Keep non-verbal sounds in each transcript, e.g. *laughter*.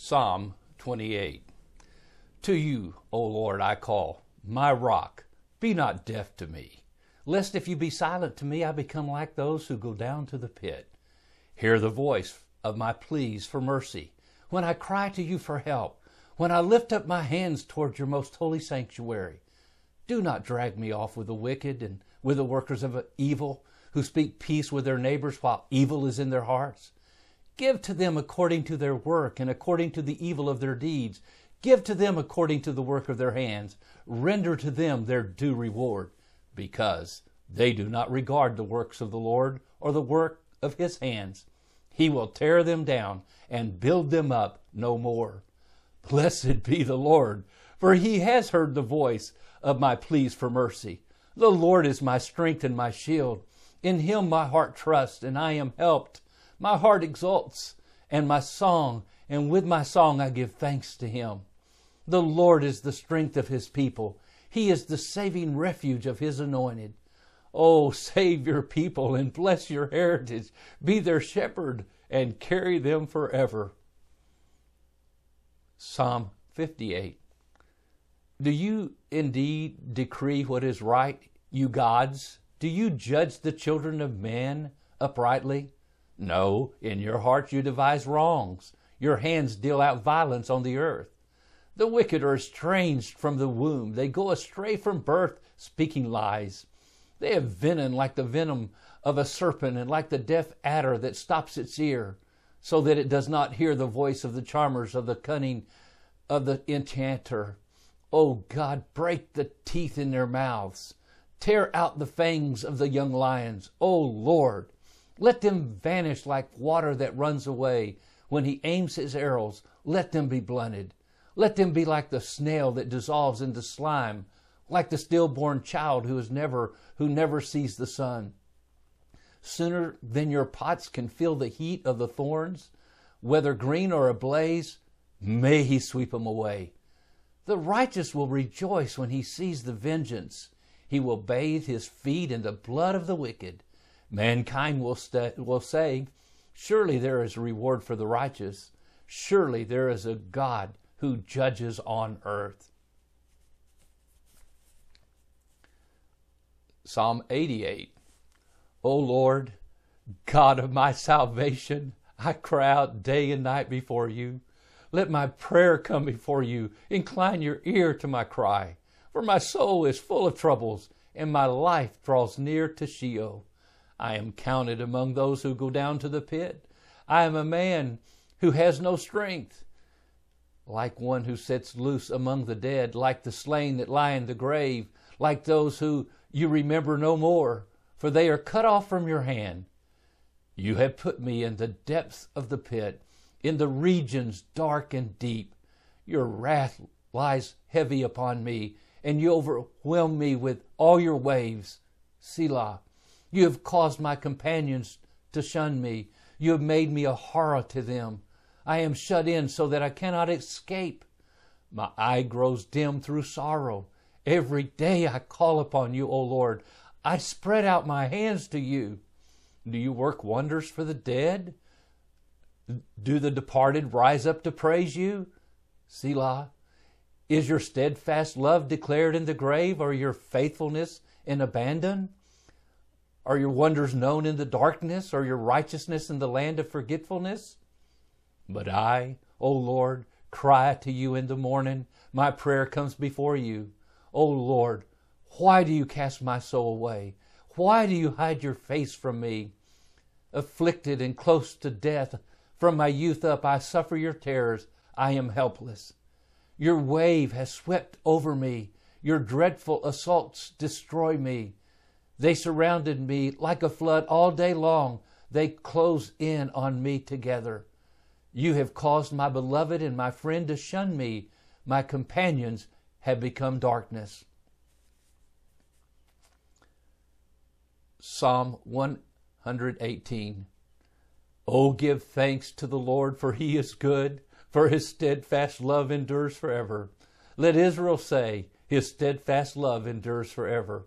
Psalm 28. To you, O Lord, I call, my rock, be not deaf to me. Lest if you be silent to me, I become like those who go down to the pit. Hear the voice of my pleas for mercy. When I cry to you for help, when I lift up my hands toward your most holy sanctuary, do not drag me off with the wicked and with the workers of evil who speak peace with their neighbors while evil is in their hearts. Give to them according to their work and according to the evil of their deeds. Give to them according to the work of their hands. Render to them their due reward, because they do not regard the works of the Lord or the work of his hands. He will tear them down and build them up no more. Blessed be the Lord, for he has heard the voice of my pleas for mercy. The Lord is my strength and my shield. In him my heart trusts, and I am helped. My heart exults, and my song, and with my song I give thanks to him. The Lord is the strength of his people. He is the saving refuge of his anointed. Oh, save your people and bless your heritage. Be their shepherd and carry them forever. Psalm 58. Do you indeed decree what is right, you gods? Do you judge the children of men uprightly? No, in your hearts you devise wrongs. Your hands deal out violence on the earth. The wicked are estranged from the womb. They go astray from birth, speaking lies. They have venom like the venom of a serpent and like the deaf adder that stops its ear, so that it does not hear the voice of the charmers of the cunning of the enchanter. O oh God, break the teeth in their mouths. Tear out the fangs of the young lions. O oh Lord, let them vanish like water that runs away. When he aims his arrows, let them be blunted. Let them be like the snail that dissolves into slime, like the stillborn child who is never who never sees the sun. Sooner than your pots can feel the heat of the thorns, whether green or ablaze, may he sweep them away. The righteous will rejoice when he sees the vengeance. He will bathe his feet in the blood of the wicked. Mankind will, st- will say, Surely there is a reward for the righteous. Surely there is a God who judges on earth. Psalm 88 O Lord, God of my salvation, I cry out day and night before you. Let my prayer come before you. Incline your ear to my cry. For my soul is full of troubles, and my life draws near to Sheol. I am counted among those who go down to the pit. I am a man who has no strength. Like one who sits loose among the dead, like the slain that lie in the grave, like those who you remember no more, for they are cut off from your hand. You have put me in the depths of the pit, in the regions dark and deep. Your wrath lies heavy upon me, and you overwhelm me with all your waves. Selah. You have caused my companions to shun me. You have made me a horror to them. I am shut in so that I cannot escape. My eye grows dim through sorrow. Every day I call upon you, O Lord. I spread out my hands to you. Do you work wonders for the dead? Do the departed rise up to praise you? Selah. Is your steadfast love declared in the grave, or your faithfulness in Abaddon? Are your wonders known in the darkness, or your righteousness in the land of forgetfulness? But I, O Lord, cry to you in the morning. My prayer comes before you. O Lord, why do you cast my soul away? Why do you hide your face from me? Afflicted and close to death, from my youth up I suffer your terrors. I am helpless. Your wave has swept over me. Your dreadful assaults destroy me. They surrounded me like a flood all day long. They closed in on me together. You have caused my beloved and my friend to shun me. My companions have become darkness. Psalm 118. Oh, give thanks to the Lord, for he is good, for his steadfast love endures forever. Let Israel say, his steadfast love endures forever.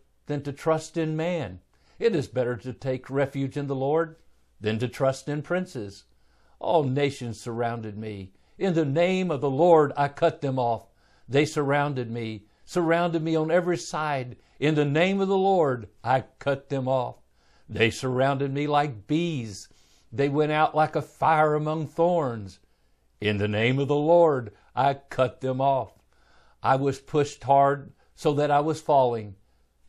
than to trust in man. It is better to take refuge in the Lord than to trust in princes. All nations surrounded me. In the name of the Lord I cut them off. They surrounded me, surrounded me on every side. In the name of the Lord I cut them off. They surrounded me like bees. They went out like a fire among thorns. In the name of the Lord I cut them off. I was pushed hard so that I was falling,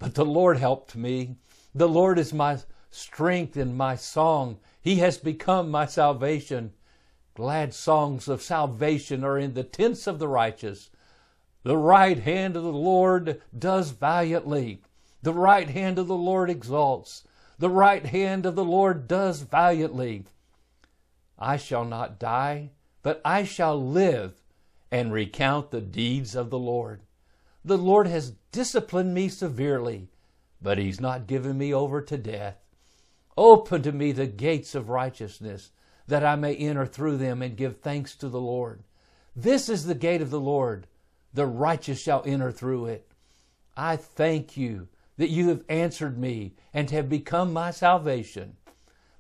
but the Lord helped me. The Lord is my strength and my song. He has become my salvation. Glad songs of salvation are in the tents of the righteous. The right hand of the Lord does valiantly. The right hand of the Lord exalts. The right hand of the Lord does valiantly. I shall not die, but I shall live and recount the deeds of the Lord. The Lord has disciplined me severely, but He's not given me over to death. Open to me the gates of righteousness that I may enter through them and give thanks to the Lord. This is the gate of the Lord. The righteous shall enter through it. I thank you that you have answered me and have become my salvation.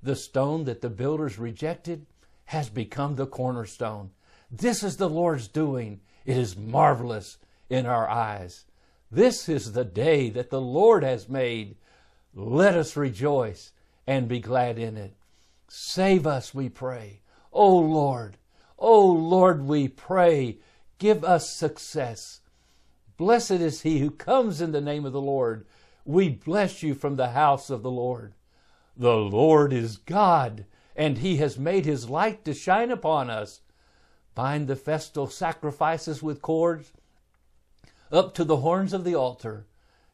The stone that the builders rejected has become the cornerstone. This is the Lord's doing. It is marvelous in our eyes. This is the day that the Lord has made. Let us rejoice and be glad in it. Save us, we pray. O Lord, O Lord, we pray, give us success. Blessed is he who comes in the name of the Lord. We bless you from the house of the Lord. The Lord is God, and he has made his light to shine upon us. Bind the festal sacrifices with cords up to the horns of the altar.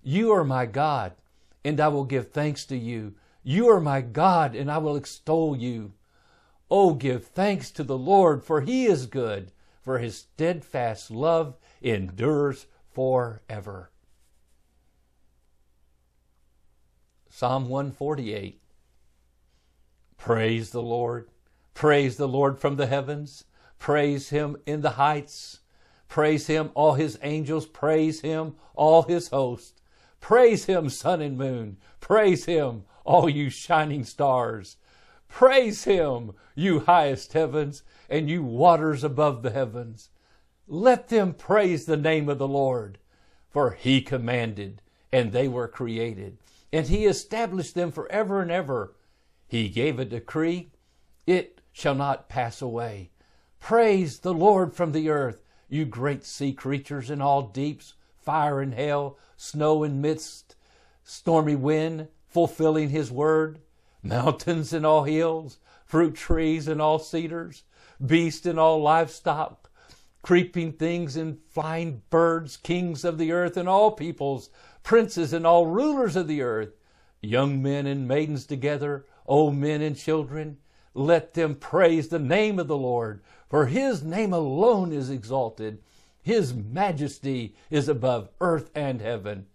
You are my God, and I will give thanks to you. You are my God, and I will extol you. Oh, give thanks to the Lord, for he is good, for his steadfast love endures forever. Psalm 148 Praise the Lord. Praise the Lord from the heavens. Praise him in the heights. Praise him, all his angels. Praise him, all his host. Praise him, sun and moon. Praise him, all you shining stars. Praise him, you highest heavens, and you waters above the heavens. Let them praise the name of the Lord, for he commanded, and they were created, and he established them forever and ever. He gave a decree, it shall not pass away. Praise the Lord from the earth, you great sea creatures in all deeps, fire and hail, snow and mist, stormy wind, fulfilling his word, *laughs* mountains and all hills, fruit trees and all cedars, beasts and all livestock, creeping things and flying birds, kings of the earth and all peoples, princes and all rulers of the earth, young men and maidens together, old men and children, let them praise the name of the Lord, for his name alone is exalted. His majesty is above earth and heaven.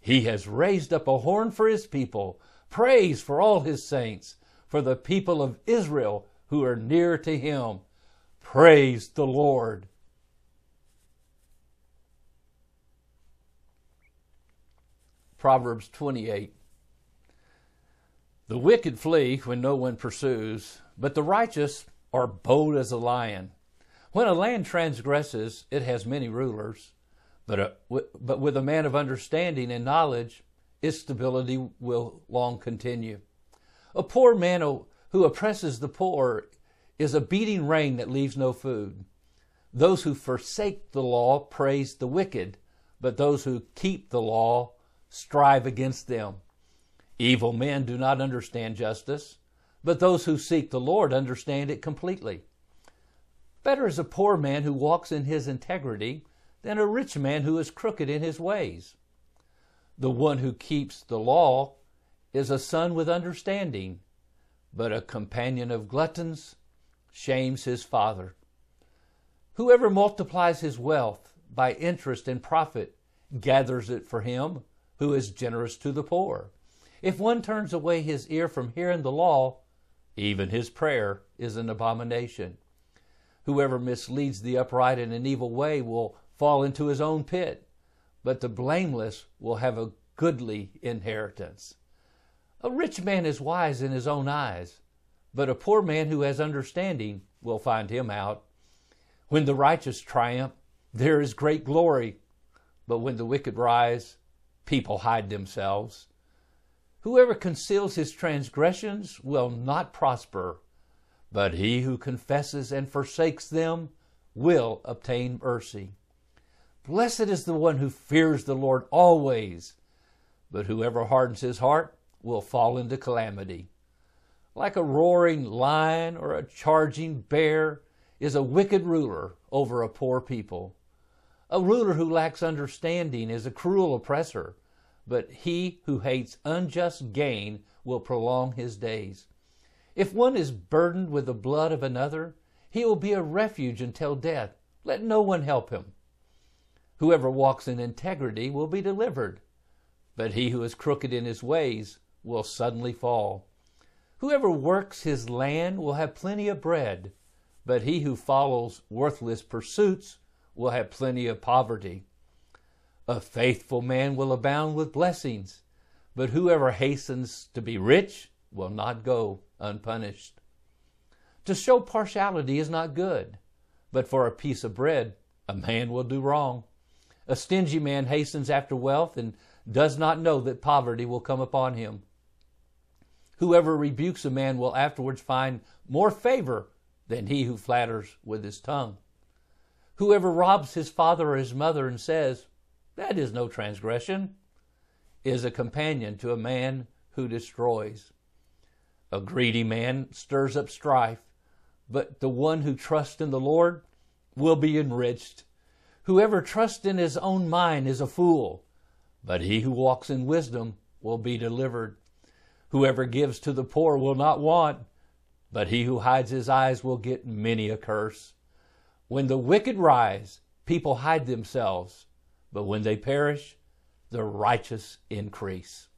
He has raised up a horn for his people, praise for all his saints, for the people of Israel who are near to him. Praise the Lord. Proverbs 28. The wicked flee when no one pursues, but the righteous are bold as a lion. When a land transgresses, it has many rulers. But, a, but with a man of understanding and knowledge, its stability will long continue. A poor man who oppresses the poor is a beating rain that leaves no food. Those who forsake the law praise the wicked, but those who keep the law strive against them. Evil men do not understand justice, but those who seek the Lord understand it completely. Better is a poor man who walks in his integrity than a rich man who is crooked in his ways. The one who keeps the law is a son with understanding, but a companion of gluttons shames his father. Whoever multiplies his wealth by interest and profit gathers it for him who is generous to the poor. If one turns away his ear from hearing the law, even his prayer is an abomination. Whoever misleads the upright in an evil way will fall into his own pit, but the blameless will have a goodly inheritance. A rich man is wise in his own eyes, but a poor man who has understanding will find him out. When the righteous triumph, there is great glory, but when the wicked rise, people hide themselves. Whoever conceals his transgressions will not prosper, but he who confesses and forsakes them will obtain mercy. Blessed is the one who fears the Lord always, but whoever hardens his heart will fall into calamity. Like a roaring lion or a charging bear is a wicked ruler over a poor people. A ruler who lacks understanding is a cruel oppressor, but he who hates unjust gain will prolong his days. If one is burdened with the blood of another, he will be a refuge until death. Let no one help him. Whoever walks in integrity will be delivered, but he who is crooked in his ways will suddenly fall. Whoever works his land will have plenty of bread, but he who follows worthless pursuits will have plenty of poverty. A faithful man will abound with blessings, but whoever hastens to be rich will not go unpunished. To show partiality is not good, but for a piece of bread a man will do wrong. A stingy man hastens after wealth and does not know that poverty will come upon him. Whoever rebukes a man will afterwards find more favor than he who flatters with his tongue. Whoever robs his father or his mother and says, That is no transgression, is a companion to a man who destroys. A greedy man stirs up strife, but the one who trusts in the Lord will be enriched. Whoever trusts in his own mind is a fool, but he who walks in wisdom will be delivered. Whoever gives to the poor will not want, but he who hides his eyes will get many a curse. When the wicked rise, people hide themselves, but when they perish, the righteous increase.